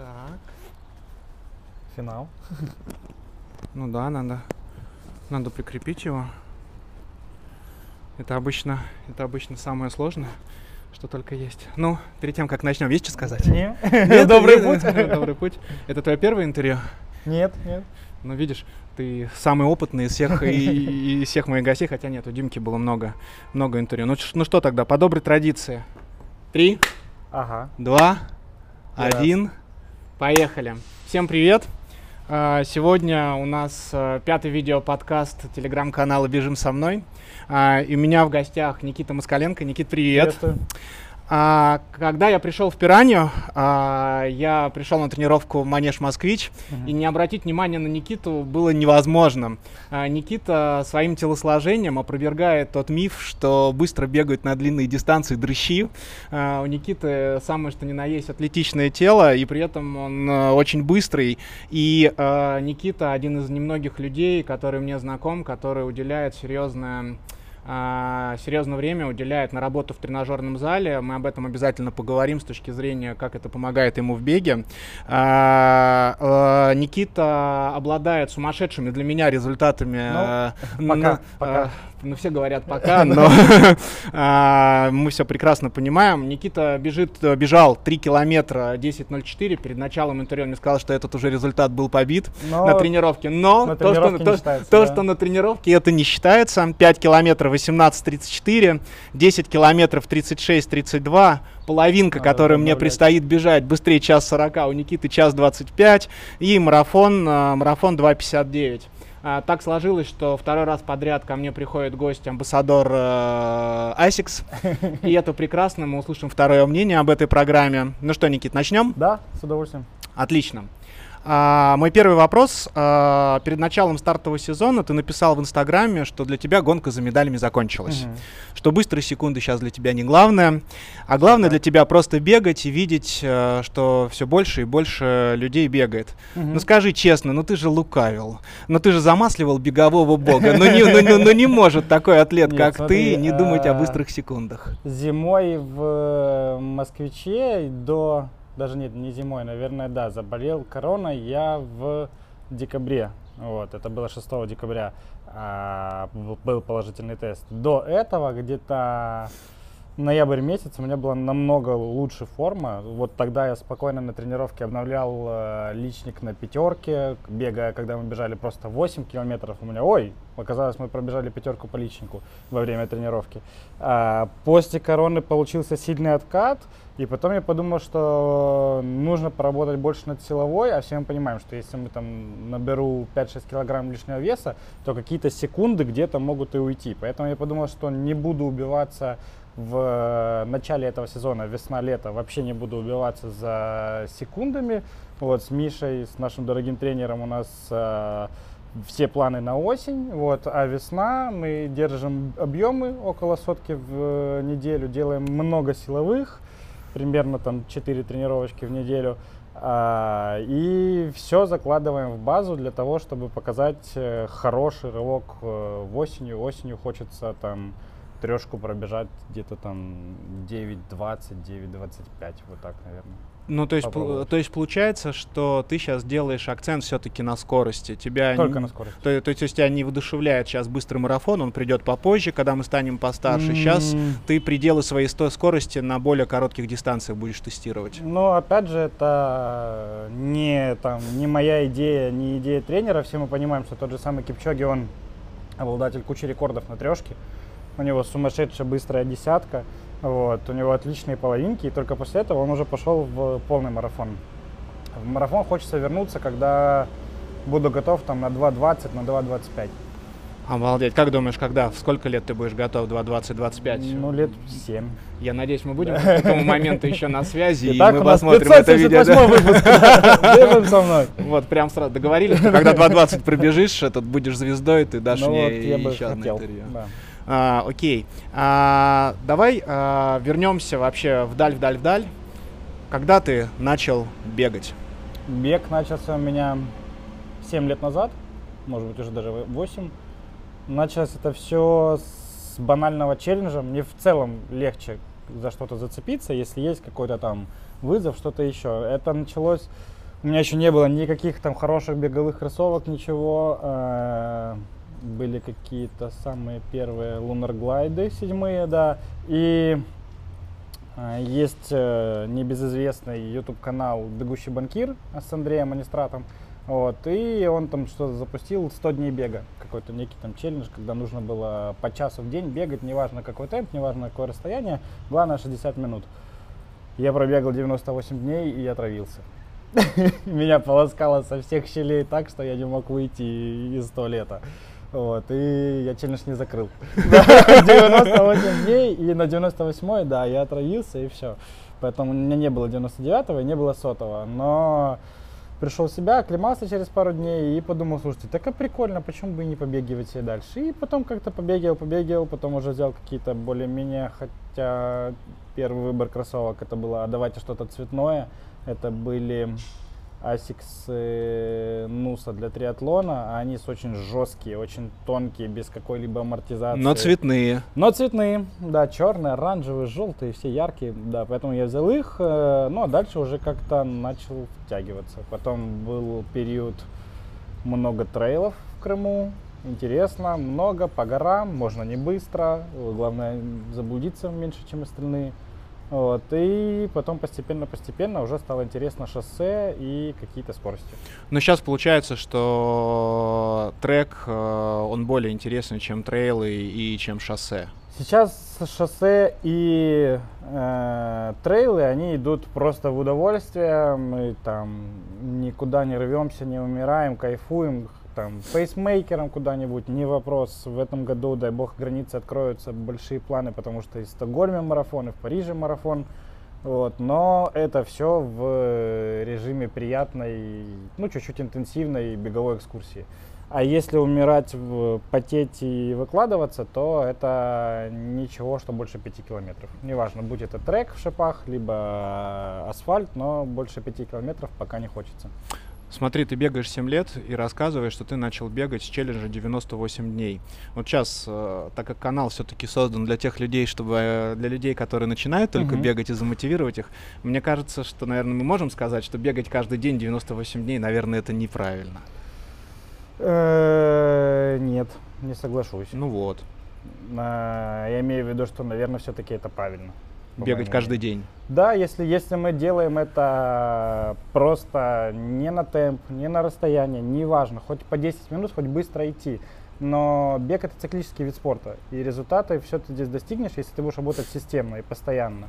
Так. Финал. Ну да, надо, надо прикрепить его. Это обычно, это обычно самое сложное, что только есть. Ну, перед тем, как начнем, есть что сказать? Не. Нет, Добрый нет, путь. Добрый путь. Это твое первое интервью? Нет, нет. Ну, видишь, ты самый опытный из всех, и, и всех моих гостей, хотя нет, у Димки было много, много интервью. Ну, ну что тогда, по доброй традиции. Три, Ага. два, Раз. один. Поехали. Всем привет. А, Сегодня у нас э, пятый видео-подкаст телеграм-канала «Бежим со мной». А, И у меня в гостях Никита Москаленко. Никит, привет. Приветствую. А, когда я пришел в Пиранью, а, я пришел на тренировку в Манеж Москвич, Мгм. и не обратить внимание на Никиту было невозможно. А, Никита своим телосложением опровергает тот миф, что быстро бегают на длинные дистанции дрыщи. А, у Никиты самое что ни на есть атлетичное тело, и при этом он э, очень быстрый. И э, Никита один из немногих людей, который мне знаком, который уделяет серьезное а, серьезное время уделяет на работу в тренажерном зале. Мы об этом обязательно поговорим с точки зрения, как это помогает ему в беге. А, а, Никита обладает сумасшедшими для меня результатами. а, пока, ну, пока. а, ну, все говорят пока, но а, мы все прекрасно понимаем. Никита бежит, бежал 3 километра 10.04. Перед началом интервью он мне сказал, что этот уже результат был побит на тренировке. Но то, что на тренировке это не считается. 5 километров 18.34, 10 километров 36.32, половинка, Надо которую мне добавлять. предстоит бежать быстрее час 40, у Никиты час 25, и марафон, э, марафон 2.59. А, так сложилось, что второй раз подряд ко мне приходит гость, амбассадор э, ASICS, и это прекрасно, мы услышим второе мнение об этой программе. Ну что, Никит, начнем? Да, с удовольствием. Отлично. А, мой первый вопрос. А, перед началом стартового сезона ты написал в Инстаграме, что для тебя гонка за медалями закончилась. Мгм. Что быстрые секунды сейчас для тебя не главное, а главное Да. для тебя просто бегать и видеть, э, что все больше и больше людей бегает. Мгм. Ну скажи честно, ну ты же лукавил, ну ты же замасливал бегового бога, ну не, ну, ну- ну не может такой атлет, Нет, как смотри, ты, не думать о а, быстрых секундах. Зимой в э, Москвиче до... Даже нет, не зимой, наверное, да, заболел короной я в декабре. Вот, это было 6 декабря. а, был положительный тест. До этого где-то ноябрь месяц у меня была намного лучше форма. Вот тогда я спокойно на тренировке обновлял э, личник на пятерке, бегая, когда мы бежали просто 8 километров. У меня, ой, оказалось, мы пробежали пятерку по личнику во время тренировки. А, после короны получился сильный откат, и потом я подумал, что нужно поработать больше над силовой, а все мы понимаем, что если мы там наберу 5-6 килограмм лишнего веса, то какие-то секунды где-то могут и уйти. Поэтому я подумал, что не буду убиваться в э, начале этого сезона, весна-лето, вообще не буду убиваться за секундами. Вот с Мишей, с нашим дорогим тренером у нас э, все планы на осень, вот, а весна мы держим объемы около сотки в э, неделю, делаем много силовых, примерно там 4 тренировочки в неделю, а, и все закладываем в базу для того, чтобы показать э, хороший рывок э, осенью. Осенью хочется там трешку пробежать где-то там 9.20, 9.25, вот так, наверное. Ну, то есть, то есть получается, что ты сейчас делаешь акцент все-таки на скорости. Тебя Только не- на скорость. То, то есть тебя не воодушевляет сейчас быстрый марафон, он придет попозже, когда мы станем постарше. Сейчас М, ты пределы своей скорости на более коротких дистанциях будешь тестировать. Но опять же, это не, там, не моя идея, не идея тренера. Все мы понимаем, что тот же самый Кипчоги, он обладатель кучи рекордов на трешке. У него сумасшедшая быстрая десятка. Вот, у него отличные половинки, и только после этого он уже пошел в полный марафон. В марафон хочется вернуться, когда буду готов там на 2.20, на 2.25. Обалдеть. Как думаешь, когда, в сколько лет ты будешь готов? 2.20-25? Ну, лет 7. Я надеюсь, мы будем к этому моменту еще на связи, и мы посмотрим это видео. 578 да. выпуск. Бежим со мной. Вот, прям сразу договорились, что когда 2.20 пробежишь, этот будешь звездой, ты дашь Ну мне вот, еще одно интервью. да. А, окей. А, давай а, вернемся вообще вдаль, вдаль, вдаль. Когда ты начал бегать? Бег начался у меня 7 лет назад, может быть уже даже 8. Началось это все с банального челленджа. Мне в целом легче за что-то зацепиться, если есть какой-то там вызов, что-то еще. Это началось, у меня еще не было никаких там хороших беговых кроссовок, ничего. Были какие-то самые первые лунар глайды, седьмые, да. И э, есть э, небезызвестный YouTube канал «Бегущий банкир» с Андреем Анистратом. Вот, и он там что-то запустил 100 дней бега, какой-то некий там челлендж, когда нужно было по часу в день бегать, неважно какой темп, неважно какое расстояние, главное 60 минут. Я пробегал 98 дней и отравился. Меня полоскало со всех щелей так, что я не мог выйти из туалета. Вот, и я челлендж не закрыл. 98 дней, и на 98 да, я отравился, и все. Поэтому у меня не было 99-го и не было сотого. Но пришел в себя, оклемался через пару дней и подумал, слушайте, так а прикольно, почему бы и не побегивать и дальше. И потом как-то побегал, побегал, потом уже взял какие-то более-менее, хотя первый выбор кроссовок это было, а давайте что-то цветное. Это были Asics Nusa для триатлона, а они очень жесткие, очень тонкие, без какой-либо амортизации. Но цветные. Но цветные, да, черные, оранжевые, желтые, все яркие, да, поэтому я взял их, э, ну а дальше уже как-то начал втягиваться. Потом был период много трейлов в Крыму, интересно, много, по горам, можно не быстро, главное заблудиться меньше, чем остальные. Вот, и потом постепенно-постепенно уже стало интересно шоссе и какие-то скорости. Но сейчас получается, что трек, э, он более интересный, чем трейлы и чем шоссе. Сейчас шоссе и э, трейлы, они идут просто в удовольствие. Мы там никуда не рвемся, не умираем, кайфуем, там, фейсмейкером куда-нибудь, не вопрос. В этом году, дай бог, границы откроются, большие планы, потому что и в Стокгольме марафон, и в Париже марафон. Вот, но это все в режиме приятной, ну, чуть-чуть интенсивной беговой экскурсии. А если умирать, потеть и выкладываться, то это ничего, что больше 5 километров. Неважно, будь это трек в шипах, либо асфальт, но больше 5 километров пока не хочется. Смотри, ты бегаешь 7 лет и рассказываешь, что ты начал бегать с челленджа 98 дней. Вот сейчас, э, так как канал все-таки создан для тех людей, чтобы э, для людей, которые начинают только uh-huh. бегать и замотивировать их, мне кажется, что, наверное, мы можем сказать, что бегать каждый день 98 дней, наверное, это неправильно. Э, нет, не соглашусь. Ну вот. Я имею в виду, что, наверное, все-таки это правильно. Бегать каждый день. Да, если, если мы делаем это просто не на темп, не на расстояние, неважно, хоть по 10 минут, хоть быстро идти. Но бег это циклический вид спорта, и результаты все ты здесь достигнешь, если ты будешь работать системно и постоянно.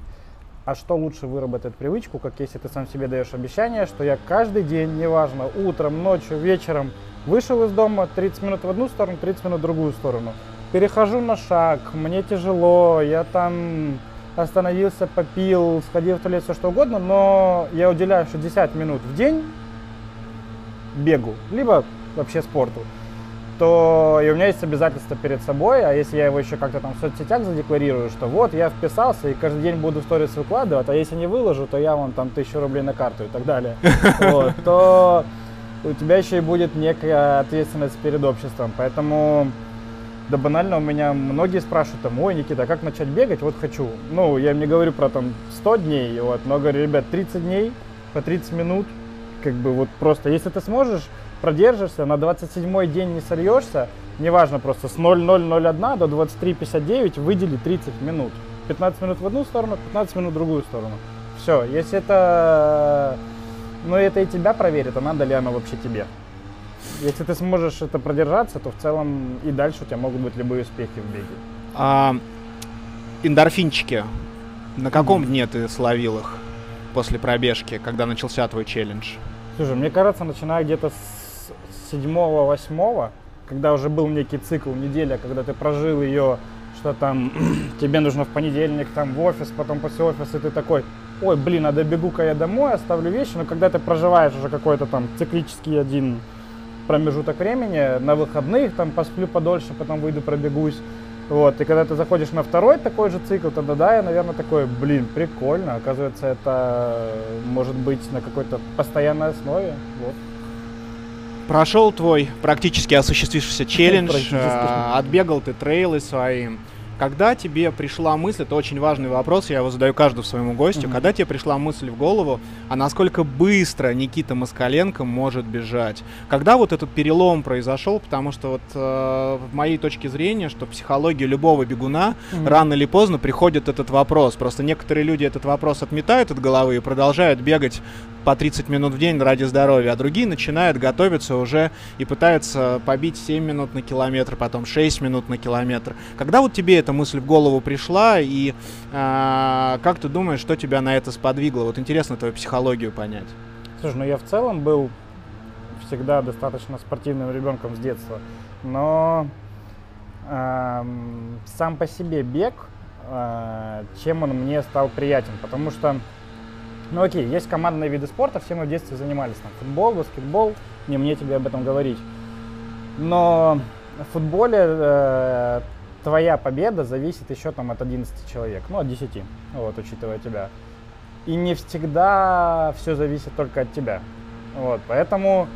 А что лучше выработать привычку, как если ты сам себе даешь обещание, что я каждый день, неважно, утром, ночью, вечером, вышел из дома 30 минут в одну сторону, 30 минут в другую сторону. Перехожу на шаг, мне тяжело, я там остановился, попил, сходил в туалет, все что угодно, но я уделяю 60 минут в день бегу, либо вообще спорту, то и у меня есть обязательства перед собой, а если я его еще как-то там в соцсетях задекларирую, что вот я вписался и каждый день буду сторис выкладывать, а если не выложу, то я вон там тысячу рублей на карту и так далее, вот, то у тебя еще и будет некая ответственность перед обществом, поэтому да банально у меня многие спрашивают, там, ой, Никита, а как начать бегать? Вот хочу. Ну, я им не говорю про там 100 дней, вот, но говорю, ребят, 30 дней, по 30 минут, как бы вот просто, если ты сможешь, продержишься, на 27 день не сольешься, неважно, просто с 0,001 до 23,59 выдели 30 минут. 15 минут в одну сторону, 15 минут в другую сторону. Все, если это, ну это и тебя проверит, а надо ли оно вообще тебе. Если ты сможешь это продержаться, то в целом и дальше у тебя могут быть любые успехи в беге. А, эндорфинчики. На каком mm-hmm. дне ты словил их после пробежки, когда начался твой челлендж? Слушай, мне кажется, начиная где-то с седьмого-восьмого, когда уже был некий цикл, неделя, когда ты прожил ее, что там тебе нужно в понедельник там в офис, потом после офиса ты такой, ой, блин, а добегу-ка я домой, оставлю вещи, но когда ты проживаешь уже какой-то там циклический один промежуток времени, на выходных там посплю подольше, потом выйду пробегусь. Вот, и когда ты заходишь на второй такой же цикл, тогда да, я, наверное, такой, блин, прикольно. Оказывается, это может быть на какой-то постоянной основе. Вот. Прошел твой практически осуществившийся челлендж, а, отбегал ты трейлы свои. Когда тебе пришла мысль, это очень важный вопрос, я его задаю каждому своему гостю, mm-hmm. когда тебе пришла мысль в голову, а насколько быстро Никита Москаленко может бежать? Когда вот этот перелом произошел, потому что вот э, в моей точке зрения, что психология любого бегуна mm-hmm. рано или поздно приходит этот вопрос. Просто некоторые люди этот вопрос отметают от головы и продолжают бегать по 30 минут в день ради здоровья, а другие начинают готовиться уже и пытаются побить 7 минут на километр, потом 6 минут на километр. Когда вот тебе эта мысль в голову пришла, и э, как ты думаешь, что тебя на это сподвигло? Вот интересно твою психологию понять. Слушай, ну я в целом был всегда достаточно спортивным ребенком с детства, но э, сам по себе бег, э, чем он мне стал приятен, потому что ну окей, есть командные виды спорта, все мы в детстве занимались, там, футбол, баскетбол, не мне тебе об этом говорить. Но в футболе э, твоя победа зависит еще там от 11 человек, ну от 10, вот, учитывая тебя. И не всегда все зависит только от тебя. Вот, поэтому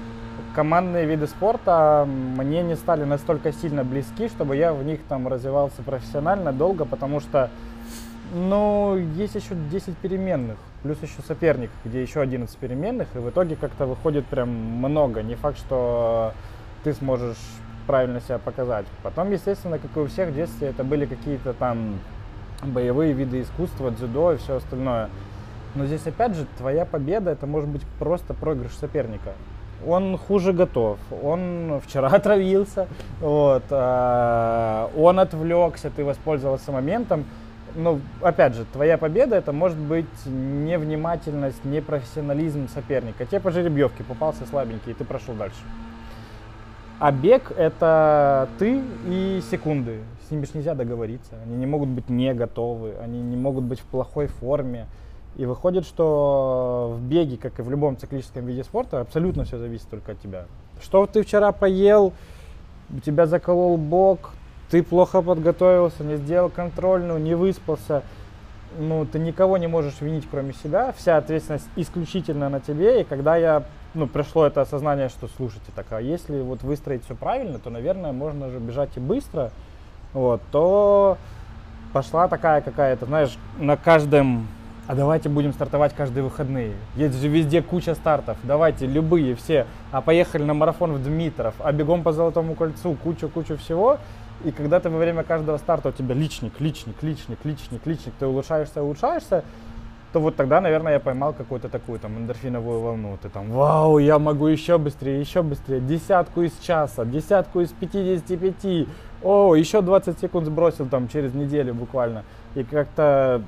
командные виды спорта мне не стали настолько сильно близки, чтобы я в них там развивался профессионально долго, потому что ну, есть еще 10 переменных, плюс еще соперник, где еще 11 переменных, и в итоге как-то выходит прям много. Не факт, что ты сможешь правильно себя показать. Потом, естественно, как и у всех в детстве, это были какие-то там боевые виды искусства, дзюдо и все остальное. Но здесь, опять же, твоя победа, это может быть просто проигрыш соперника. Он хуже готов, он вчера отравился, вот, а, он отвлекся, ты воспользовался моментом, ну, опять же, твоя победа это может быть невнимательность, непрофессионализм соперника. Тебе по жеребьевке попался слабенький, и ты прошел дальше. А бег это ты и секунды. С ними же нельзя договориться. Они не могут быть не готовы, они не могут быть в плохой форме. И выходит, что в беге, как и в любом циклическом виде спорта, абсолютно все зависит только от тебя. Что ты вчера поел, у тебя заколол бок, ты плохо подготовился, не сделал контрольную, не выспался, ну, ты никого не можешь винить, кроме себя. Вся ответственность исключительно на тебе. И когда я, ну, пришло это осознание, что, слушайте, так, а если вот выстроить все правильно, то, наверное, можно же бежать и быстро, вот, то пошла такая какая-то, знаешь, на каждом а давайте будем стартовать каждые выходные. Есть же везде куча стартов. Давайте любые, все. А поехали на марафон в Дмитров, а бегом по Золотому кольцу, кучу-кучу всего. И когда ты во время каждого старта у тебя личник, личник, личник, личник, личник, ты улучшаешься, улучшаешься, то вот тогда, наверное, я поймал какую-то такую там эндорфиновую волну. Ты там, вау, я могу еще быстрее, еще быстрее, десятку из часа, десятку из 55, о, еще 20 секунд сбросил там через неделю буквально. И как-то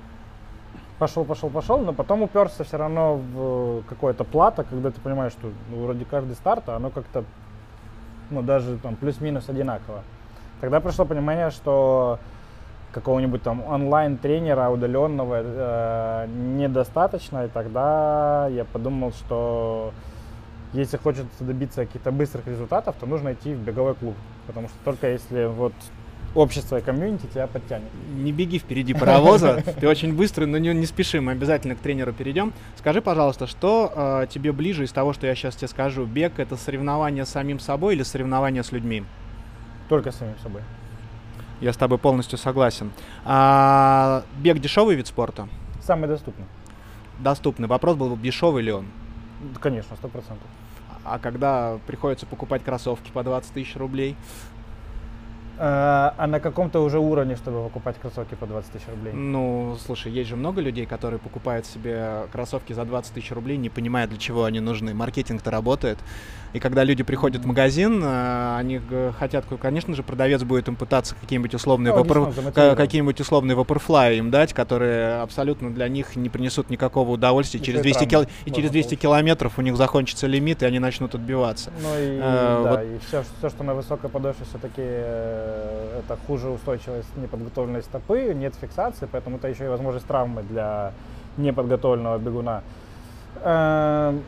пошел, пошел, пошел, но потом уперся все равно в какое-то плато, когда ты понимаешь, что ну, вроде каждый старт, а оно как-то, ну, даже там плюс-минус одинаково. Тогда пришло понимание, что какого-нибудь там онлайн-тренера удаленного э, недостаточно, и тогда я подумал, что если хочется добиться каких-то быстрых результатов, то нужно идти в беговой клуб, потому что только если вот общество и комьюнити тебя подтянет. Не беги впереди паровоза, ты очень быстрый, но не, не спеши, мы обязательно к тренеру перейдем. Скажи, пожалуйста, что э, тебе ближе из того, что я сейчас тебе скажу? Бег — это соревнование с самим собой или соревнование с людьми? Только с самим собой. Я с тобой полностью согласен. А, бег дешевый вид спорта? Самый доступный. Доступный. Вопрос был, дешевый ли он? Конечно, сто процентов. А когда приходится покупать кроссовки по 20 тысяч рублей, а на каком-то уже уровне, чтобы покупать кроссовки по 20 тысяч рублей? Ну, слушай, есть же много людей, которые покупают себе кроссовки за 20 тысяч рублей, не понимая, для чего они нужны. Маркетинг-то работает. И когда люди приходят в магазин, э, они хотят, конечно же, продавец будет им пытаться какие-нибудь условные, ну, вапор... какие-нибудь условные ваперфлай им дать, которые абсолютно для них не принесут никакого удовольствия. И через 200, кил... и через 200 километров у них закончится лимит, и они начнут отбиваться. Ну и, э, да, вот... и все, все, что на высокой подошве, все-таки э, это хуже устойчивость неподготовленной стопы, нет фиксации, поэтому это еще и возможность травмы для неподготовленного бегуна. Эм,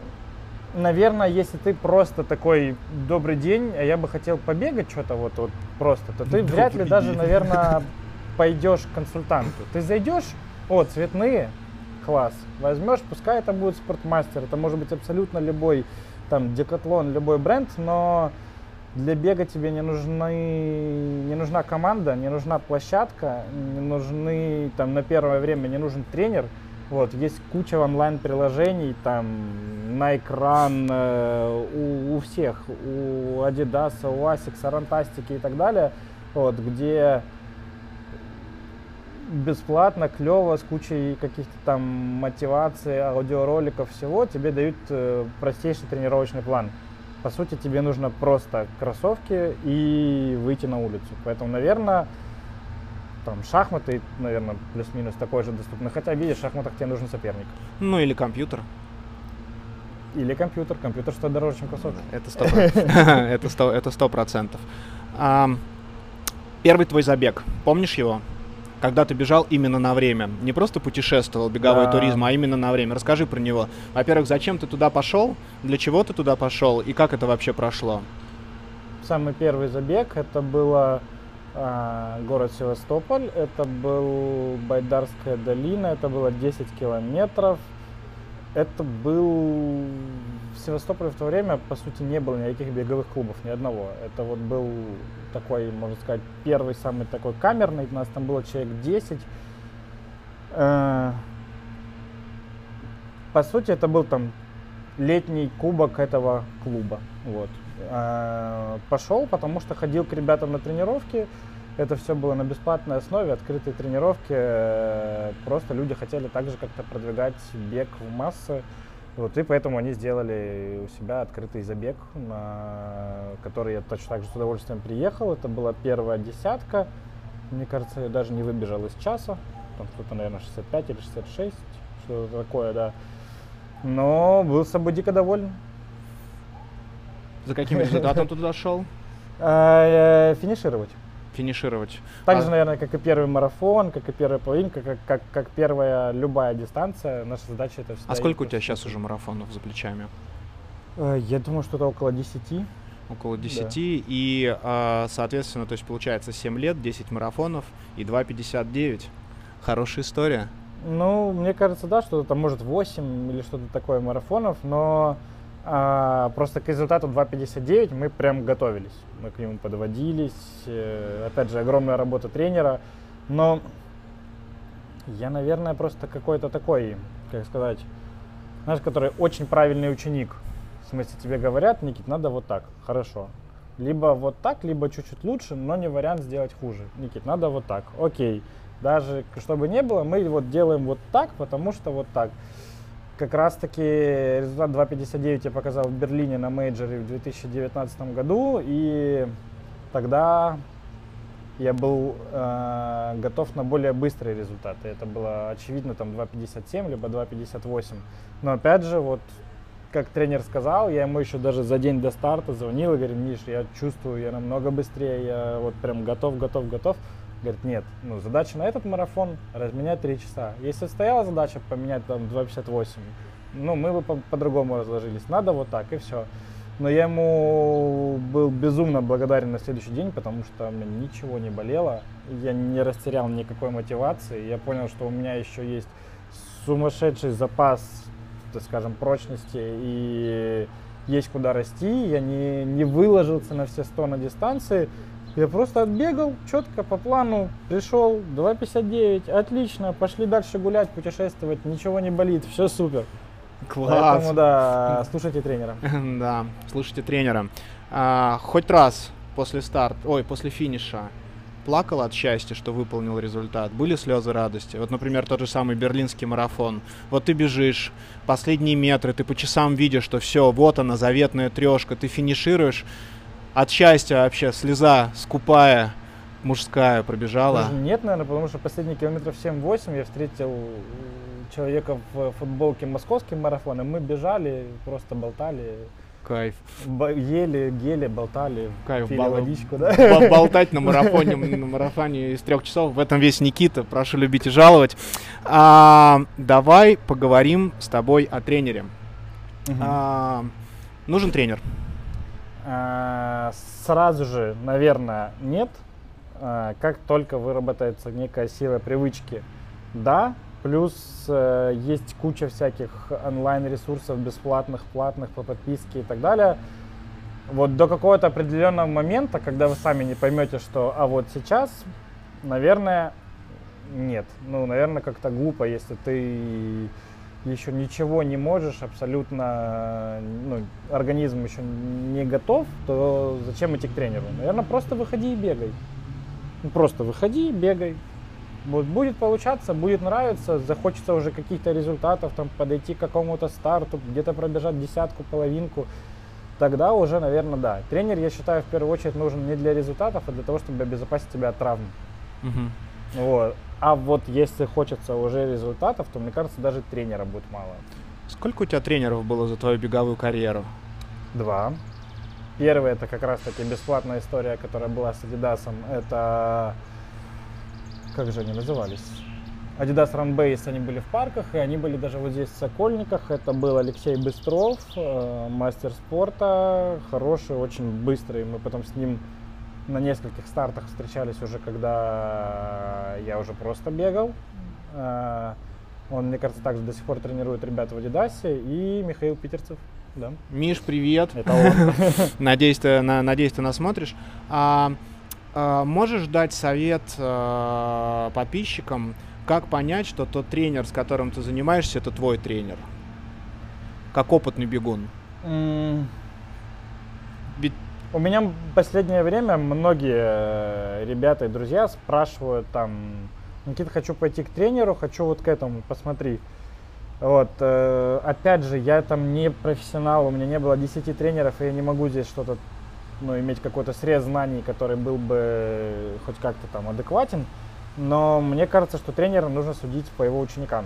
наверное, если ты просто такой добрый день, а я бы хотел побегать что-то вот, вот просто, то ты вряд ли даже, наверное, пойдешь к консультанту. Ты зайдешь, о, цветные, класс, возьмешь, пускай это будет спортмастер, это может быть абсолютно любой там декатлон, любой бренд, но для бега тебе не нужны, не нужна команда, не нужна площадка, не нужны там на первое время не нужен тренер. Вот, есть куча онлайн-приложений, там, на экран э, у, у всех, у Adidas, у Asics, Rantastic и так далее, вот, где бесплатно, клево, с кучей каких-то там мотиваций, аудиороликов, всего, тебе дают э, простейший тренировочный план. По сути, тебе нужно просто кроссовки и выйти на улицу. Поэтому, наверное, там шахматы, наверное, плюс-минус такой же доступны. Хотя, видишь, в шахматах тебе нужен соперник. Ну или компьютер. Или компьютер. Компьютер стоит дороже, чем кроссовки. Это сто Это сто процентов. Первый твой забег. Помнишь его? Когда ты бежал именно на время. Не просто путешествовал, беговой да. туризм, а именно на время. Расскажи про него. Во-первых, зачем ты туда пошел, для чего ты туда пошел и как это вообще прошло? Самый первый забег это было э, город Севастополь, это был Байдарская долина, это было 10 километров. Это был в Севастополе в то время, по сути, не было никаких беговых клубов, ни одного. Это вот был такой, можно сказать, первый самый такой камерный. У нас там было человек 10. Э, по сути, это был там летний кубок этого клуба. Вот. Э, пошел, потому что ходил к ребятам на тренировки. Это все было на бесплатной основе, открытые тренировки. Э, просто люди хотели также как-то продвигать бег в массы. Вот, и поэтому они сделали у себя открытый забег, на который я точно так же с удовольствием приехал. Это была первая десятка. Мне кажется, я даже не выбежал из часа. Там что-то, наверное, 65 или 66, что-то такое, да. Но был с собой дико доволен. За каким результатом туда шел? Э, финишировать финишировать. Так же, а... наверное, как и первый марафон, как и первая половинка, как, как, как первая любая дистанция, наша задача это всегда... А сколько у тебя сейчас уже марафонов за плечами? Э, я думаю, что-то около 10. Около 10. Да. И, а, соответственно, то есть получается 7 лет, 10 марафонов и 2,59. Хорошая история. Ну, мне кажется, да, что там может 8 или что-то такое марафонов, но а, просто к результату 2.59 мы прям готовились. Мы к нему подводились. Э, опять же, огромная работа тренера. Но я, наверное, просто какой-то такой, как сказать, знаешь, который очень правильный ученик. В смысле, тебе говорят, Никит, надо вот так. Хорошо. Либо вот так, либо чуть-чуть лучше, но не вариант сделать хуже. Никит, надо вот так. Окей. Даже чтобы не было, мы вот делаем вот так, потому что вот так как раз таки результат 2.59 я показал в Берлине на мейджоре в 2019 году, и тогда я был э, готов на более быстрые результаты. Это было очевидно там 2.57 либо 2.58. Но опять же, вот как тренер сказал, я ему еще даже за день до старта звонил и говорю, Миш, я чувствую, я намного быстрее, я вот прям готов, готов, готов. Говорит, нет, ну, задача на этот марафон разменять 3 часа. Если стояла задача поменять там 2.58, ну, мы бы по- по-другому разложились. Надо вот так, и все. Но я ему был безумно благодарен на следующий день, потому что у меня ничего не болело. Я не растерял никакой мотивации. Я понял, что у меня еще есть сумасшедший запас, так скажем, прочности и есть куда расти. Я не, не выложился на все 100 на дистанции. Я просто отбегал четко по плану, пришел, 2.59, отлично, пошли дальше гулять, путешествовать, ничего не болит, все супер. Класс. Поэтому, да, слушайте тренера. Да, слушайте тренера. А, хоть раз после старта, ой, после финиша плакал от счастья, что выполнил результат? Были слезы радости? Вот, например, тот же самый берлинский марафон. Вот ты бежишь, последние метры, ты по часам видишь, что все, вот она, заветная трешка, ты финишируешь, от счастья вообще слеза скупая, мужская пробежала? Нет, наверное, потому что последние километров 7-8 я встретил человека в футболке московским марафоном. Мы бежали, просто болтали. Кайф. Б- ели, гели, болтали, Кайф, пили бал- водичку, да? Болтать на марафоне, на марафоне из трех часов. В этом весь Никита. Прошу любить и жаловать. А, давай поговорим с тобой о тренере. Угу. А, нужен тренер. А, сразу же, наверное, нет. А, как только выработается некая сила привычки, да. Плюс э, есть куча всяких онлайн-ресурсов бесплатных, платных по подписке и так далее. Вот до какого-то определенного момента, когда вы сами не поймете, что, а вот сейчас, наверное, нет. Ну, наверное, как-то глупо, если ты еще ничего не можешь, абсолютно, ну, организм еще не готов, то зачем идти к тренеру? Наверное, просто выходи и бегай. Ну, просто выходи и бегай. Вот будет получаться, будет нравиться, захочется уже каких-то результатов, там подойти к какому-то старту, где-то пробежать десятку, половинку, тогда уже, наверное, да. Тренер, я считаю, в первую очередь нужен не для результатов, а для того, чтобы обезопасить тебя от травм. Угу. Вот. А вот если хочется уже результатов, то, мне кажется, даже тренера будет мало. Сколько у тебя тренеров было за твою беговую карьеру? Два. Первый это как раз таки бесплатная история, которая была с Адидасом. Это как же они назывались? Adidas Run Base, они были в парках, и они были даже вот здесь в Сокольниках. Это был Алексей Быстров, э, мастер спорта, хороший, очень быстрый. Мы потом с ним на нескольких стартах встречались уже, когда я уже просто бегал. Э, он, мне кажется, также до сих пор тренирует ребят в Адидасе. И Михаил Питерцев. Да. Миш, привет. Это он. Надеюсь, ты, на, надеюсь, ты нас смотришь. А, а, можешь дать совет а, подписчикам, как понять, что тот тренер, с которым ты занимаешься, это твой тренер? Как опытный бегун. Mm. У меня в последнее время многие э, ребята и друзья спрашивают там, Никита, хочу пойти к тренеру, хочу вот к этому, посмотри. Вот, э, опять же, я там не профессионал, у меня не было 10 тренеров, и я не могу здесь что-то, ну, иметь какой-то срез знаний, который был бы хоть как-то там адекватен. Но мне кажется, что тренера нужно судить по его ученикам.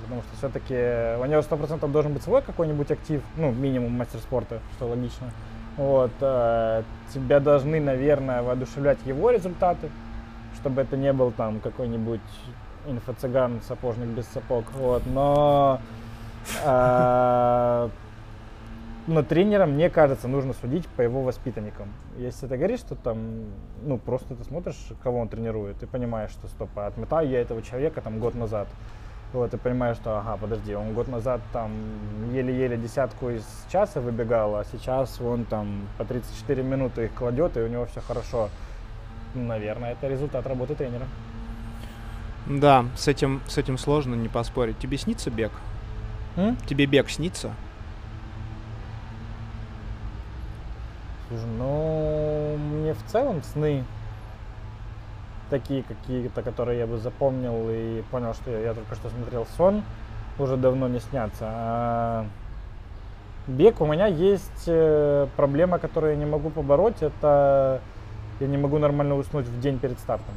Потому что все-таки у него 100% должен быть свой какой-нибудь актив, ну, минимум мастер спорта, что логично. Вот, э, тебя должны, наверное, воодушевлять его результаты, чтобы это не был там какой-нибудь инфо-цыган, сапожник без сапог. Вот, но, э, но тренера, мне кажется, нужно судить по его воспитанникам. Если ты говоришь, что там, ну, просто ты смотришь, кого он тренирует, ты понимаешь, что, стоп, а отметаю я этого человека там год назад. Вот, и понимаешь, что, ага, подожди, он год назад там еле-еле десятку из часа выбегал, а сейчас он там по 34 минуты их кладет, и у него все хорошо. Наверное, это результат работы тренера. Да, с этим, с этим сложно не поспорить. Тебе снится бег? М? Тебе бег снится? Слушай, ну, мне в целом сны такие какие-то, которые я бы запомнил и понял, что я, я только что смотрел сон, уже давно не снятся. А бег у меня есть э, проблема, которую я не могу побороть, это я не могу нормально уснуть в день перед стартом.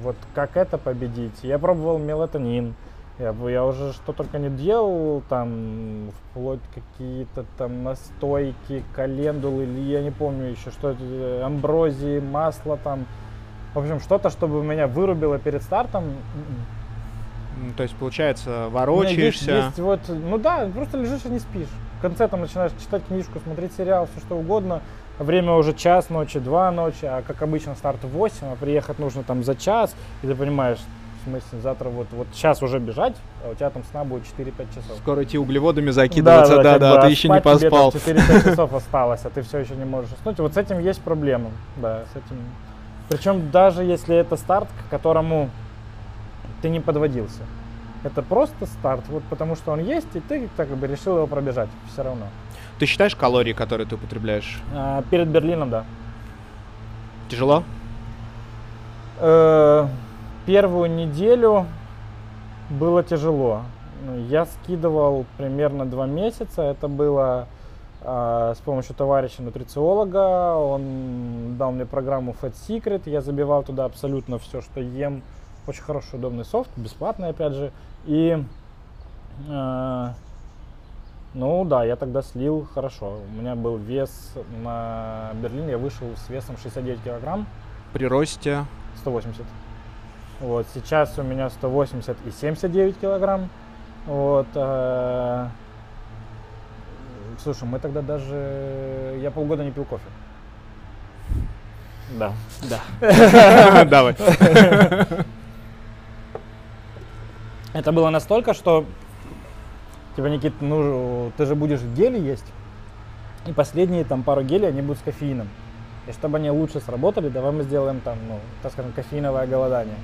Вот как это победить? Я пробовал мелатонин, я, я уже что только не делал, там, вплоть какие-то там настойки, календулы, или я не помню еще, что это, амброзии, масло там, в общем, что-то, чтобы меня вырубило перед стартом. То есть, получается, ворочаешься. Есть, есть вот, ну да, просто лежишь и не спишь. В конце там начинаешь читать книжку, смотреть сериал, все что угодно. Время уже час ночи, два ночи, а как обычно старт в 8, а приехать нужно там за час. И ты понимаешь, в смысле, завтра вот, вот сейчас уже бежать, а у тебя там сна будет 4-5 часов. Скоро идти углеводами закидываться, да, да, да, да ты еще не поспал. Тебе 4-5 часов осталось, а ты все еще не можешь уснуть. Вот с этим есть проблема, да, с этим причем даже если это старт, к которому ты не подводился. Это просто старт, вот потому что он есть, и ты так бы решил его пробежать все равно. Ты считаешь калории, которые ты употребляешь? А, перед Берлином, да. Тяжело? Э, первую неделю было тяжело. Я скидывал примерно два месяца. Это было с помощью товарища нутрициолога. Он дал мне программу Fat Secret. Я забивал туда абсолютно все, что ем. Очень хороший, удобный софт, бесплатный, опять же. И, э, ну да, я тогда слил хорошо. У меня был вес на Берлин, я вышел с весом 69 килограмм. При росте? 180. Вот, сейчас у меня 180 и 79 килограмм. Вот, э, Слушай, мы тогда даже... Я полгода не пил кофе. Да. Да. Давай. Это было настолько, что... Типа, Никит, ну, ты же будешь в геле есть. И последние там пару гелей, они будут с кофеином. И чтобы они лучше сработали, давай мы сделаем там, ну, так скажем, кофеиновое голодание.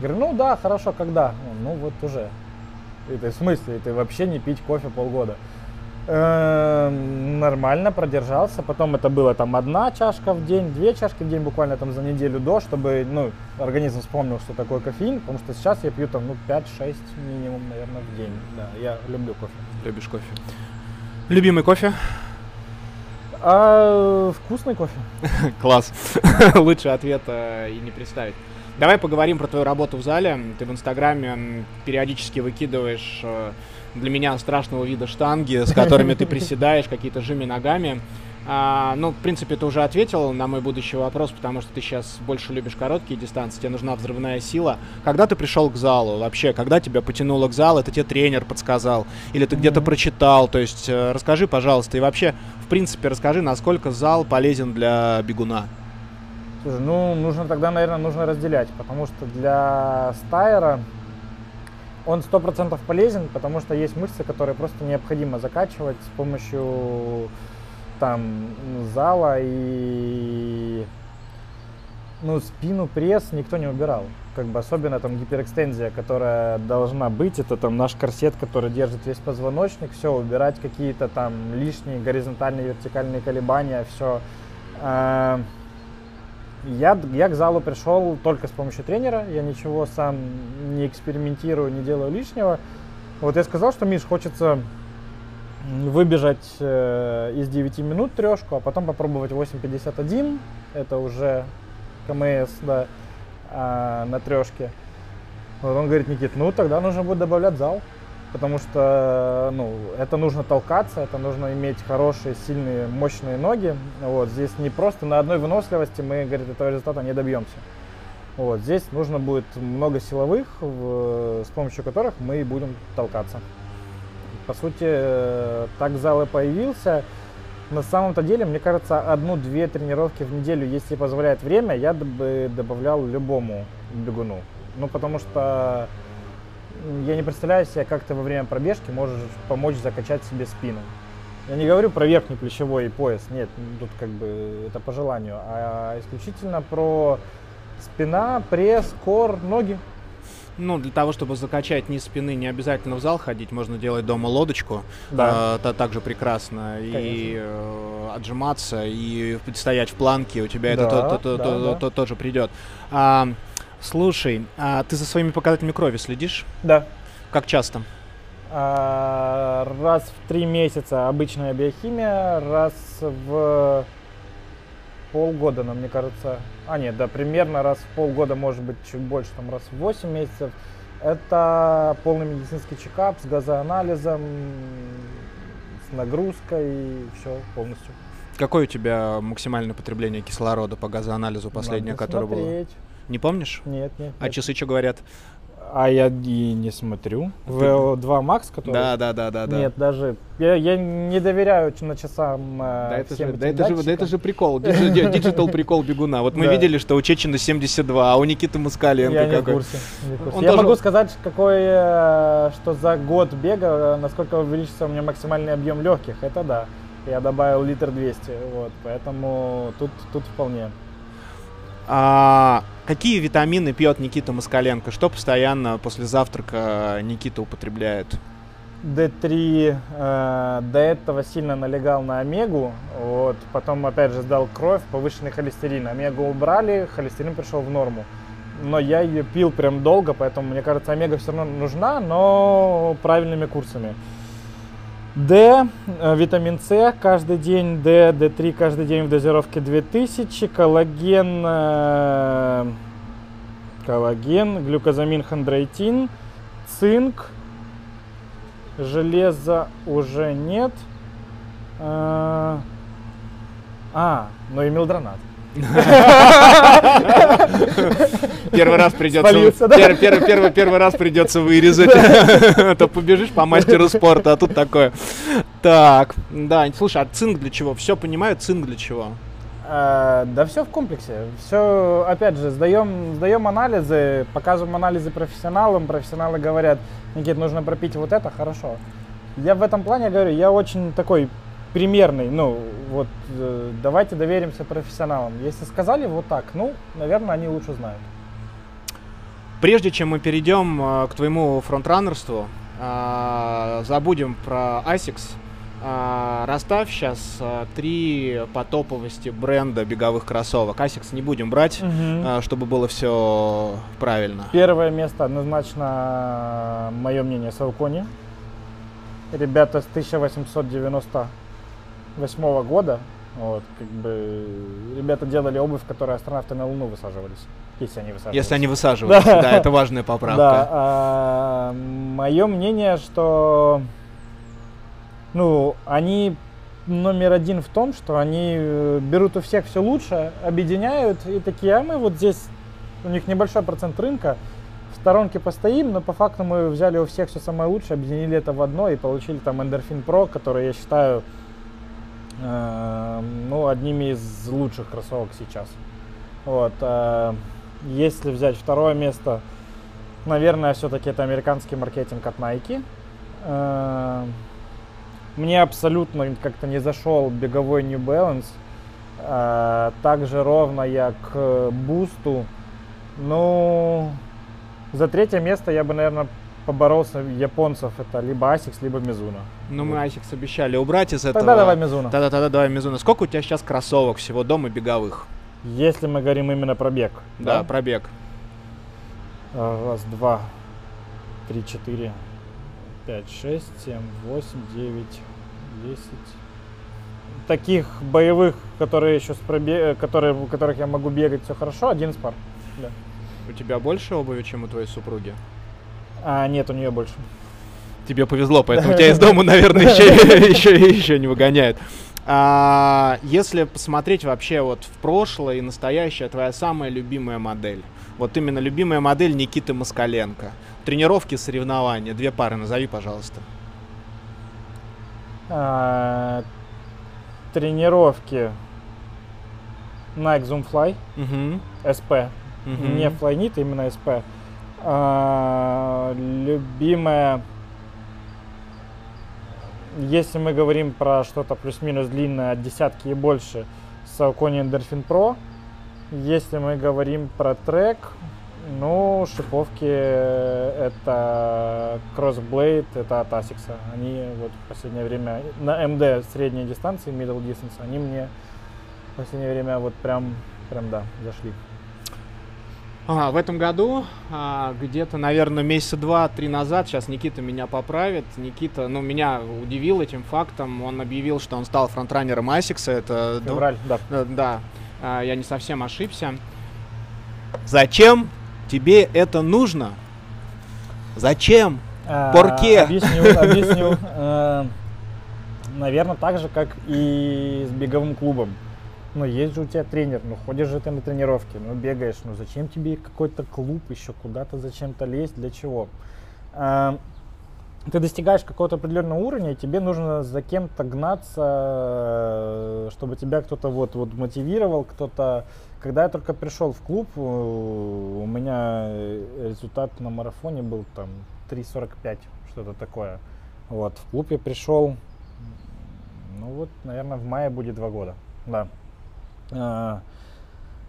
Говорю, ну да, хорошо, когда? Ну, ну вот уже. И ты в смысле? И ты вообще не пить кофе полгода. Эм, нормально продержался. Потом это было там одна чашка в день, две чашки в день буквально там за неделю до, чтобы ну, организм вспомнил, что такое кофеин. Потому что сейчас я пью там ну, 5-6 минимум, наверное, в день. Да, я люблю кофе. Любишь кофе. Любимый кофе? А, вкусный кофе. Класс. Лучше ответа и не представить. Давай поговорим про твою работу в зале. Ты в Инстаграме периодически выкидываешь э, для меня страшного вида штанги, с которыми ты приседаешь, какие-то жими ногами. А, ну, в принципе, ты уже ответил на мой будущий вопрос, потому что ты сейчас больше любишь короткие дистанции, тебе нужна взрывная сила. Когда ты пришел к залу вообще? Когда тебя потянуло к залу? Это тебе тренер подсказал? Или ты mm-hmm. где-то прочитал? То есть э, расскажи, пожалуйста, и вообще, в принципе, расскажи, насколько зал полезен для бегуна? Слушай, ну, нужно тогда, наверное, нужно разделять, потому что для стайера он сто процентов полезен, потому что есть мышцы, которые просто необходимо закачивать с помощью там зала и ну спину пресс никто не убирал. Как бы особенно там гиперэкстензия которая должна быть. Это там наш корсет который держит весь позвоночник. Все убирать какие-то там лишние горизонтальные вертикальные колебания все а, я, я к залу пришел только с помощью тренера, я ничего сам не экспериментирую, не делаю лишнего. Вот я сказал, что, Миш, хочется выбежать э, из 9 минут трешку, а потом попробовать 8.51, это уже КМС, да, э, на трешке. Вот он говорит, Никит, ну тогда нужно будет добавлять зал потому что ну, это нужно толкаться, это нужно иметь хорошие, сильные, мощные ноги. Вот, здесь не просто на одной выносливости мы, говорит, этого результата не добьемся. Вот, здесь нужно будет много силовых, в, с помощью которых мы будем толкаться. По сути, так зал и появился. На самом-то деле, мне кажется, одну-две тренировки в неделю, если позволяет время, я бы добавлял любому бегуну. Ну, потому что я не представляю себе, как ты во время пробежки можешь помочь закачать себе спину. Я не говорю про верхний плечевой пояс, нет, тут как бы это по желанию, а исключительно про спина, пресс, кор, ноги. Ну, для того, чтобы закачать низ спины, не обязательно в зал ходить, можно делать дома лодочку. Да. Это также прекрасно. Конечно. И э, отжиматься, и стоять в планке, у тебя да, это то, то, да, то, да. То, тоже придет. А, Слушай, а ты за своими показателями крови следишь? Да. Как часто? А, раз в три месяца обычная биохимия, раз в полгода, но мне кажется, а нет, да, примерно раз в полгода, может быть, чуть больше, там раз в 8 месяцев. Это полный медицинский чекап с газоанализом, с нагрузкой, все полностью. Какое у тебя максимальное потребление кислорода по газоанализу последнее, Надо которое смотреть. было? Не помнишь? Нет, нет. А нет. часы что говорят? А я и не смотрю. VO2 Max, который... Да, да, да, да. Нет, даже... Я, я не доверяю на часам э, да, это же, да, это же, да это же прикол, digital прикол бегуна. Вот мы да. видели, что у Чечина 72, а у Никиты Москаленко я какой. Не в курсе, не в курсе. Я тоже... могу сказать, какой, э, что за год бега, насколько увеличится у меня максимальный объем легких. Это да. Я добавил литр 200, вот, поэтому тут, тут вполне. А, какие витамины пьет Никита Москаленко? Что постоянно после завтрака Никита употребляет? D3 э, до этого сильно налегал на омегу, вот, потом опять же сдал кровь, повышенный холестерин. Омегу убрали, холестерин пришел в норму. Но я ее пил прям долго, поэтому мне кажется, омега все равно нужна, но правильными курсами. D, э, витамин С каждый день, D, D3 каждый день в дозировке 2000, коллаген, э, коллаген, глюкозамин, хондроитин, цинк, железа уже нет. Э, а, ну и мелдронат. Первый раз придется, Спалился, да? первый, первый, первый, первый раз придется вырезать. А то побежишь по мастеру спорта, а тут такое. Так, да, слушай, а цинк для чего? Все понимаю, цинк для чего? А, да все в комплексе. Все, опять же, сдаем, сдаем анализы, показываем анализы профессионалам. Профессионалы говорят, Никит, нужно пропить вот это, хорошо. Я в этом плане говорю, я очень такой примерный, ну, вот, э, давайте доверимся профессионалам. Если сказали вот так, ну, наверное, они лучше знают. Прежде чем мы перейдем э, к твоему фронтранерству, э, забудем про ASICS. Э, расставь сейчас три по топовости бренда беговых кроссовок. ASICS не будем брать, э, чтобы было все правильно. Первое место однозначно, мое мнение, Саукони. Ребята с 1898 года. Вот, как бы ребята делали обувь, которой астронавты на Луну высаживались. Если они высаживались. Если они высаживались, да, да это важная поправка. Да, а, мое мнение, что ну, они номер один в том, что они э, берут у всех все лучше, объединяют и такие, а мы вот здесь, у них небольшой процент рынка, в сторонке постоим, но по факту мы взяли у всех все самое лучшее, объединили это в одно и получили там Endorphin Pro, который я считаю э, ну, одними из лучших кроссовок сейчас. Вот. Э, если взять второе место, наверное, все-таки это американский маркетинг от Nike. Э, мне абсолютно как-то не зашел беговой New Balance. Э, также ровно я к бусту. Ну, за третье место я бы, наверное, поборолся японцев. Это либо Asics, либо Mizuno. Ну, мы Asics обещали убрать из этого. Тогда давай Mizuno. Тогда, тогда давай Mizuno. Сколько у тебя сейчас кроссовок всего дома беговых? Если мы говорим именно про бег. Да, да? про бег. Раз, два, три, четыре, пять, шесть, семь, восемь, девять, десять. Таких боевых, которые еще с пробег, которые, у которых я могу бегать все хорошо, один пар. Да. У тебя больше обуви, чем у твоей супруги? А, нет, у нее больше. Тебе повезло, поэтому тебя из дома, наверное, еще не выгоняют. А, если посмотреть вообще вот в прошлое и настоящее, твоя самая любимая модель. Вот именно любимая модель Никиты Москаленко. Тренировки, соревнования. Две пары назови, пожалуйста. А, тренировки Nike Zoom Fly, угу. SP. Угу. Не Flyknit, именно SP. А, любимая если мы говорим про что-то плюс-минус длинное от десятки и больше, Saucony Endorphin Pro. Если мы говорим про трек, ну, шиповки это Crossblade, это от Asics. Они вот в последнее время на MD средней дистанции, middle distance, они мне в последнее время вот прям, прям да, зашли. А, в этом году, а, где-то, наверное, месяца два-три назад, сейчас Никита меня поправит. Никита, ну, меня удивил этим фактом. Он объявил, что он стал фронтранером Асикса. Это Февраль, да. Да, да а, я не совсем ошибся. Зачем тебе это нужно? Зачем? А, Порке? Объясню, объясню. Э, наверное, так же, как и с беговым клубом ну, есть же у тебя тренер, ну, ходишь же ты на тренировки, ну, бегаешь, ну, зачем тебе какой-то клуб еще куда-то зачем-то лезть, для чего? А, ты достигаешь какого-то определенного уровня, и тебе нужно за кем-то гнаться, чтобы тебя кто-то вот, вот мотивировал, кто-то... Когда я только пришел в клуб, у меня результат на марафоне был там 3.45, что-то такое. Вот, в клуб я пришел, ну вот, наверное, в мае будет два года, да. А,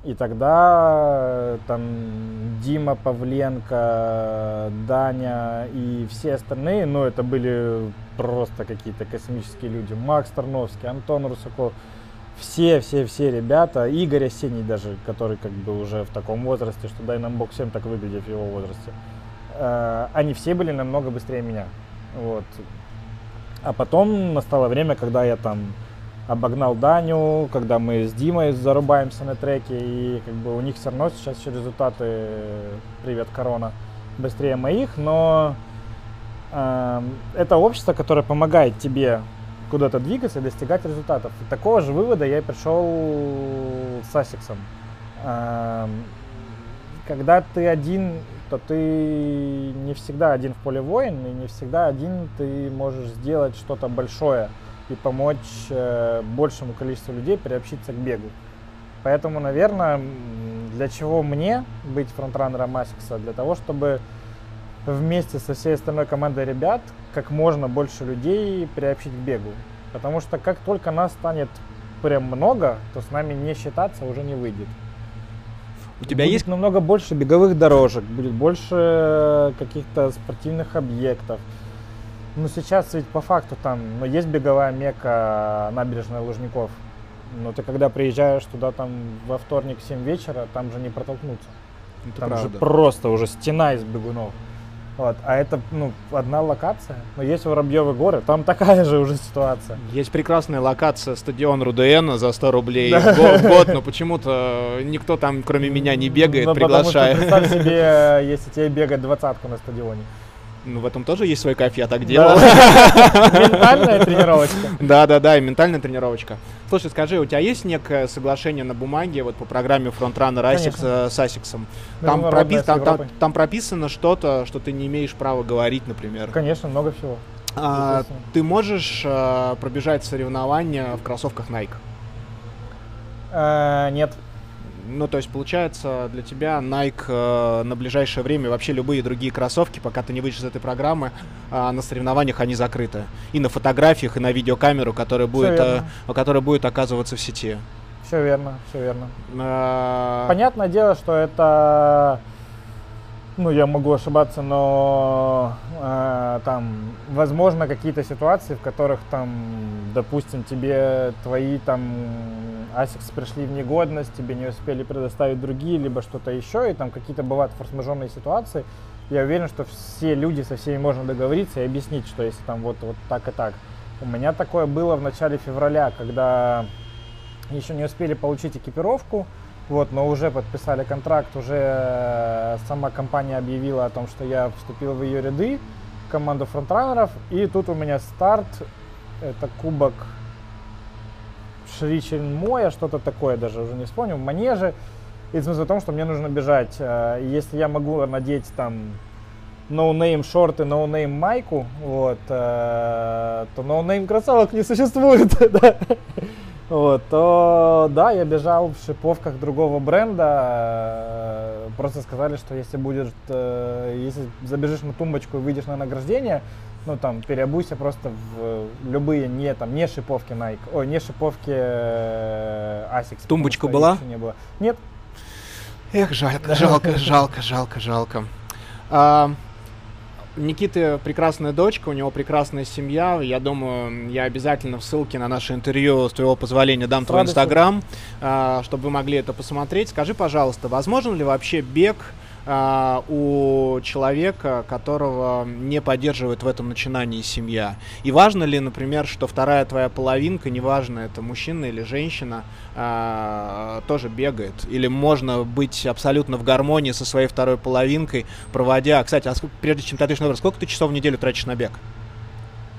и тогда э, там Дима Павленко, Даня и все остальные, ну это были просто какие-то космические люди. Макс Тарновский, Антон Русаков, все, все, все ребята, Игорь Осенний даже, который как бы уже в таком возрасте, что дай нам бог всем так выглядит в его возрасте. Э, они все были намного быстрее меня. Вот. А потом настало время, когда я там обогнал Даню, когда мы с Димой зарубаемся на треке, и как бы у них все равно сейчас еще результаты, привет, корона, быстрее моих, но э, это общество, которое помогает тебе куда-то двигаться и достигать результатов. И такого же вывода я пришел с Асиксом. Э, когда ты один, то ты не всегда один в поле воин, и не всегда один ты можешь сделать что-то большое и помочь э, большему количеству людей приобщиться к бегу. Поэтому, наверное, для чего мне быть фронтранером Асикса? Для того, чтобы вместе со всей остальной командой ребят как можно больше людей приобщить к бегу. Потому что как только нас станет прям много, то с нами не считаться уже не выйдет. У тебя будет есть намного больше беговых дорожек, будет больше каких-то спортивных объектов. Ну, сейчас ведь по факту там, ну, есть беговая мека набережная Лужников. Но ты когда приезжаешь туда там во вторник в 7 вечера, там же не протолкнуться. Это там правда. же просто уже стена из бегунов. Вот. А это ну, одна локация. Но есть Воробьевы горы, там такая же уже ситуация. Есть прекрасная локация стадион Рудн за 100 рублей в го- в год, но почему-то никто там, кроме меня, не бегает, Ну, приглашая. представь себе, если тебе бегать двадцатку на стадионе. Ну, в этом тоже есть свой кайф, я так делал. Ментальная тренировочка. Да, да, да, и ментальная тренировочка. Слушай, скажи, у тебя есть некое соглашение на бумаге вот по программе Frontrunner Asics э, с Асиксом? Там, Международная пропис- с там, там- Европой. там прописано что-то, что ты не имеешь права говорить, например. Конечно, много всего. А, ты можешь э, пробежать соревнования в кроссовках Nike? Э, Нет. Ну, то есть, получается, для тебя Nike э, на ближайшее время, вообще любые другие кроссовки, пока ты не выйдешь из этой программы, а, на соревнованиях они закрыты. И на фотографиях, и на видеокамеру, которая будет, э, которая будет оказываться в сети. Все верно, все верно. А, Понятное дело, что это, ну, я могу ошибаться, но э, там, возможно, какие-то ситуации, в которых там, допустим, тебе твои там ASICS пришли в негодность, тебе не успели предоставить другие, либо что-то еще, и там какие-то бывают форс-мажорные ситуации. Я уверен, что все люди со всеми можно договориться и объяснить, что если там вот, вот так и так. У меня такое было в начале февраля, когда еще не успели получить экипировку, вот, но уже подписали контракт, уже э, сама компания объявила о том, что я вступил в ее ряды, команду фронтранеров, и тут у меня старт, это кубок Шричен Моя, что-то такое, даже уже не вспомню, в манеже, и смысл в том, что мне нужно бежать, э, если я могу надеть там no name шорты, no name майку, вот, э, то no name кроссовок не существует. Вот, то да, я бежал в шиповках другого бренда. э, Просто сказали, что если будет, э, если забежишь на тумбочку и выйдешь на награждение, ну там переобуйся просто в любые не там не шиповки Nike, ой, не шиповки э, Asics. Тумбочка была? Не было. Нет, Эх, жалко, жалко, жалко, жалко, жалко. Никиты прекрасная дочка, у него прекрасная семья. Я думаю, я обязательно в ссылке на наше интервью, с твоего позволения, дам твой инстаграм, а, чтобы вы могли это посмотреть. Скажи, пожалуйста, возможен ли вообще бег а, у человека, которого не поддерживает в этом начинании семья? И важно ли, например, что вторая твоя половинка, неважно, это мужчина или женщина, а, тоже бегает? Или можно быть абсолютно в гармонии со своей второй половинкой, проводя... Кстати, а сколько- прежде чем ты ответишь на вопрос, сколько ты часов в неделю тратишь на бег?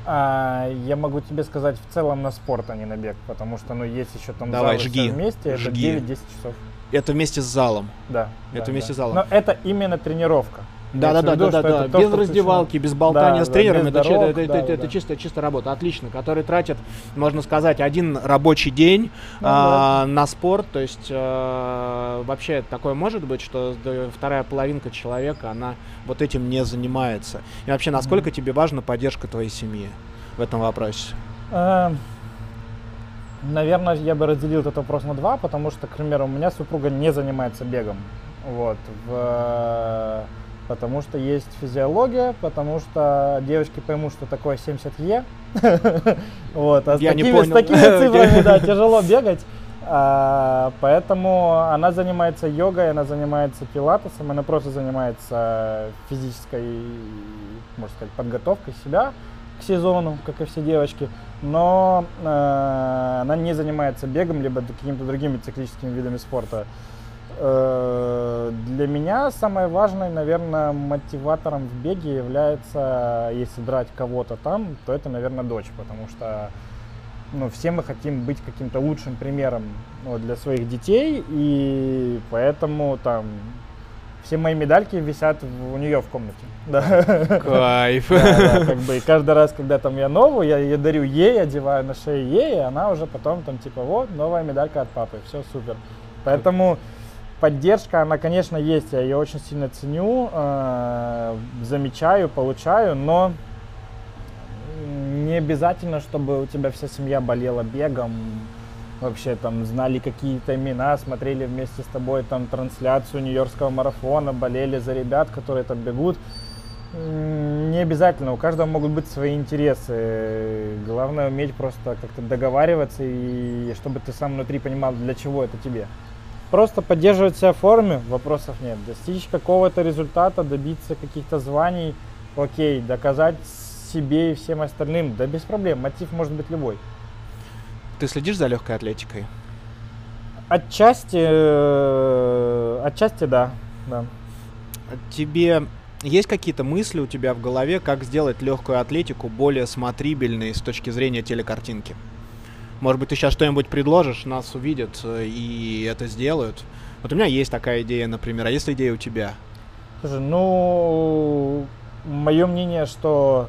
А, я могу тебе сказать в целом на спорт, а не на бег, потому что ну есть еще там Давай, жги, все вместе, это жги. 9-10 часов. Это вместе с залом. Да. Это да, вместе да. с залом. Но это именно тренировка. Да, да, да, виду, да, да, да. то, Без что раздевалки, без болтания Да, с да, тренером. это, дорог, это, это- да, это да. чисто, чисто работа. Отлично. Который тратит, можно сказать, один рабочий день Ну а, на спорт. То есть э, вообще такое может быть, что вторая половинка человека, она вот этим не занимается. И вообще, насколько тебе важна поддержка твоей семьи в этом вопросе? Наверное, я бы разделил этот вопрос на два, потому что, к примеру, у меня супруга не занимается бегом. Вот. В- Потому что есть физиология, потому что девочки поймут, что такое 70Е. Вот. А с Я не такими, с понял. такими цифрами, да, тяжело бегать. А, Поэтому она занимается йогой, она занимается пилатесом, она просто занимается физической, можно сказать, подготовкой себя к сезону, как и все девочки, но э, она не занимается бегом либо какими-то другими циклическими видами спорта. Э, Для меня самое важное, наверное, мотиватором в беге является, если брать кого-то там, то это, наверное, дочь, потому что ну, все мы хотим быть каким-то лучшим примером ну, для своих детей, и поэтому там все мои медальки висят в- у нее в комнате. Да. Кайф. Да, да, как бы, и каждый раз, когда там я новую, я ее дарю ей, одеваю на шею ей, и она уже потом там типа, вот, новая медалька от папы, все супер. Поэтому поддержка, она, конечно, есть, я ее очень сильно ценю, э, замечаю, получаю, но Не обязательно, чтобы у тебя вся семья болела бегом, вообще там знали какие-то имена, смотрели вместе с тобой там трансляцию Нью-Йоркского марафона, болели за ребят, которые там бегут. Не обязательно, у каждого могут быть свои интересы. Главное уметь просто как-то договариваться и чтобы ты сам внутри понимал, для чего это тебе. Просто поддерживать себя в форме, вопросов нет. Достичь какого-то результата, добиться каких-то званий, окей, доказать себе и всем остальным, да без проблем, мотив может быть любой. Ты следишь за легкой атлетикой? Отчасти, э, отчасти да, да. Тебе есть какие-то мысли у тебя в голове, как сделать легкую атлетику более смотрибельной с точки зрения телекартинки? Может быть, ты сейчас что-нибудь предложишь, нас увидят э, и это сделают. Вот у меня есть такая идея, например. А есть идея у тебя? Слушай, ну, мое мнение, что,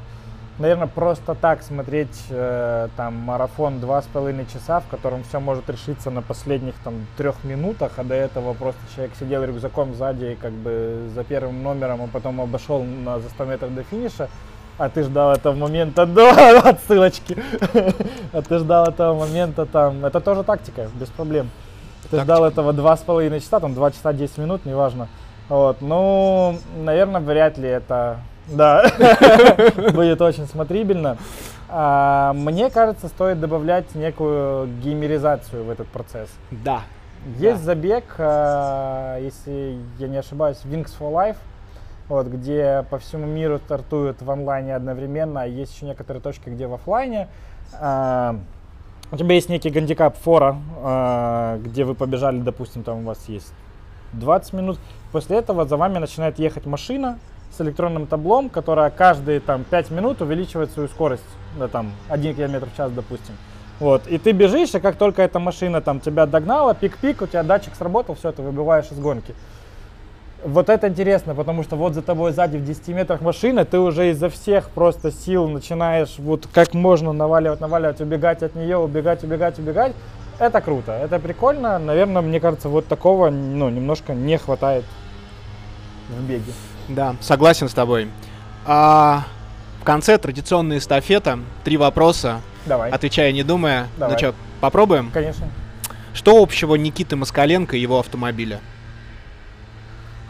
наверное, просто так смотреть э, там марафон два с половиной часа, в котором все может решиться на последних там трех минутах, а до этого просто человек сидел рюкзаком сзади как бы за первым номером, а потом обошел на за 100 метров до финиша, а ты ждал этого момента до отсылочки. а ты ждал этого момента там. Это тоже тактика, без проблем. Ты ждал этого два с половиной часа, там два часа 10 минут, неважно. Вот, ну, наверное, вряд ли это, да, будет очень смотрибельно. А, мне кажется, стоит добавлять некую геймеризацию в этот процесс. Да. Есть да. забег, а, если я не ошибаюсь, Wings for Life вот, где по всему миру стартуют в онлайне одновременно, а есть еще некоторые точки, где в офлайне. А, у тебя есть некий гандикап фора, где вы побежали, допустим, там у вас есть 20 минут. После этого за вами начинает ехать машина с электронным таблом, которая каждые там 5 минут увеличивает свою скорость, да, там 1 км в час, допустим. Вот, и ты бежишь, и как только эта машина там тебя догнала, пик-пик, у тебя датчик сработал, все, ты выбиваешь из гонки. Вот это интересно, потому что вот за тобой сзади в 10 метрах машина, ты уже изо всех просто сил начинаешь вот как можно наваливать, наваливать, убегать от нее, убегать, убегать, убегать. Это круто, это прикольно. Наверное, мне кажется, вот такого ну, немножко не хватает в беге. Да, согласен с тобой. А, в конце традиционная эстафета. Три вопроса. Давай. Отвечая не думая. Давай. Ну что, попробуем? Конечно. Что общего Никиты Москаленко и его автомобиля?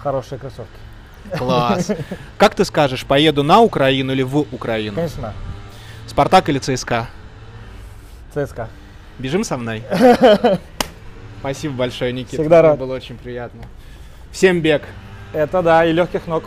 хорошие кроссовки. Класс. Как ты скажешь, поеду на Украину или в Украину? Конечно. Спартак или ЦСКА? ЦСКА. Бежим со мной? Спасибо большое, Никита. Всегда рад. Было очень приятно. Всем бег. Это да, и легких ног.